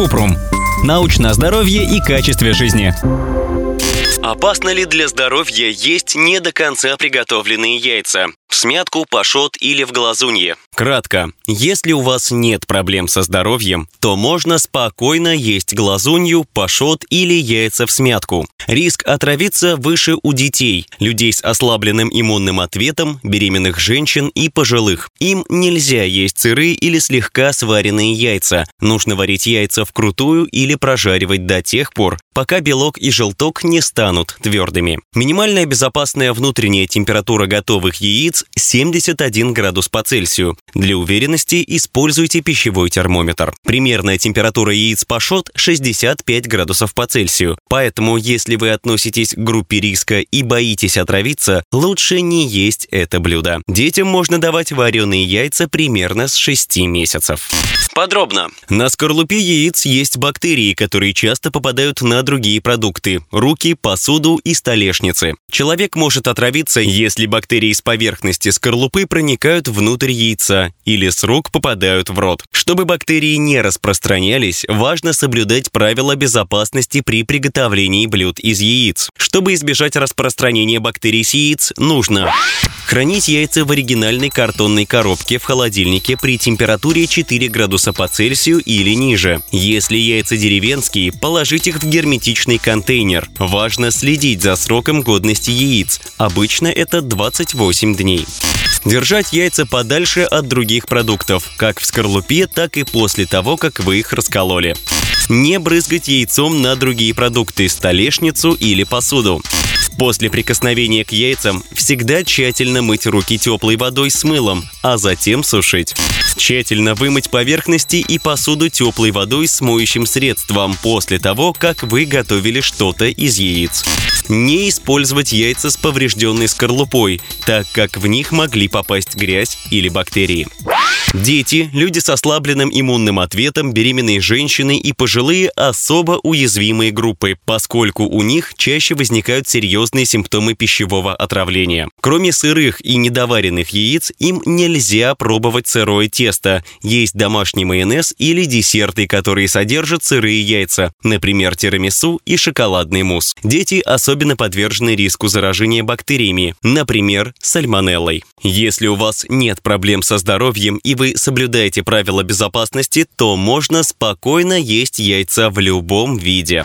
Купрум. Научное здоровье и качестве жизни. Опасно ли для здоровья есть не до конца приготовленные яйца? В смятку, пашот или в глазунье? Кратко, если у вас нет проблем со здоровьем, то можно спокойно есть глазунью, пашот или яйца в смятку. Риск отравиться выше у детей, людей с ослабленным иммунным ответом, беременных женщин и пожилых. Им нельзя есть сырые или слегка сваренные яйца. Нужно варить яйца вкрутую или прожаривать до тех пор, пока белок и желток не станут твердыми. Минимальная безопасная внутренняя температура готовых яиц 71 градус по Цельсию. Для уверенности используйте пищевой термометр. Примерная температура яиц пашот 65 градусов по Цельсию. Поэтому, если вы относитесь к группе риска и боитесь отравиться, лучше не есть это блюдо. Детям можно давать вареные яйца примерно с 6 месяцев. Подробно. На скорлупе яиц есть бактерии, которые часто попадают на другие продукты – руки, посуду и столешницы. Человек может отравиться, если бактерии с поверхности скорлупы проникают внутрь яйца или с рук попадают в рот. Чтобы бактерии не распространялись, важно соблюдать правила безопасности при приготовлении блюд из яиц. Чтобы избежать распространения бактерий с яиц, нужно Хранить яйца в оригинальной картонной коробке в холодильнике при температуре 4 градуса по Цельсию или ниже. Если яйца деревенские, положить их в герметичный контейнер. Важно следить за сроком годности яиц. Обычно это 28 дней. Держать яйца подальше от других продуктов, как в скорлупе, так и после того, как вы их раскололи. Не брызгать яйцом на другие продукты, столешницу или посуду. После прикосновения к яйцам всегда тщательно мыть руки теплой водой с мылом, а затем сушить. Тщательно вымыть поверхности и посуду теплой водой с моющим средством после того, как вы готовили что-то из яиц. Не использовать яйца с поврежденной скорлупой, так как в них могли попасть грязь или бактерии. Дети, люди с ослабленным иммунным ответом, беременные женщины и пожилые – особо уязвимые группы, поскольку у них чаще возникают серьезные симптомы пищевого отравления. Кроме сырых и недоваренных яиц, им нельзя пробовать сырое тесто, есть домашний майонез или десерты, которые содержат сырые яйца, например, тирамису и шоколадный мусс. Дети особенно подвержены риску заражения бактериями, например, сальмонеллой. Если у вас нет проблем со здоровьем и вы соблюдаете правила безопасности, то можно спокойно есть яйца в любом виде.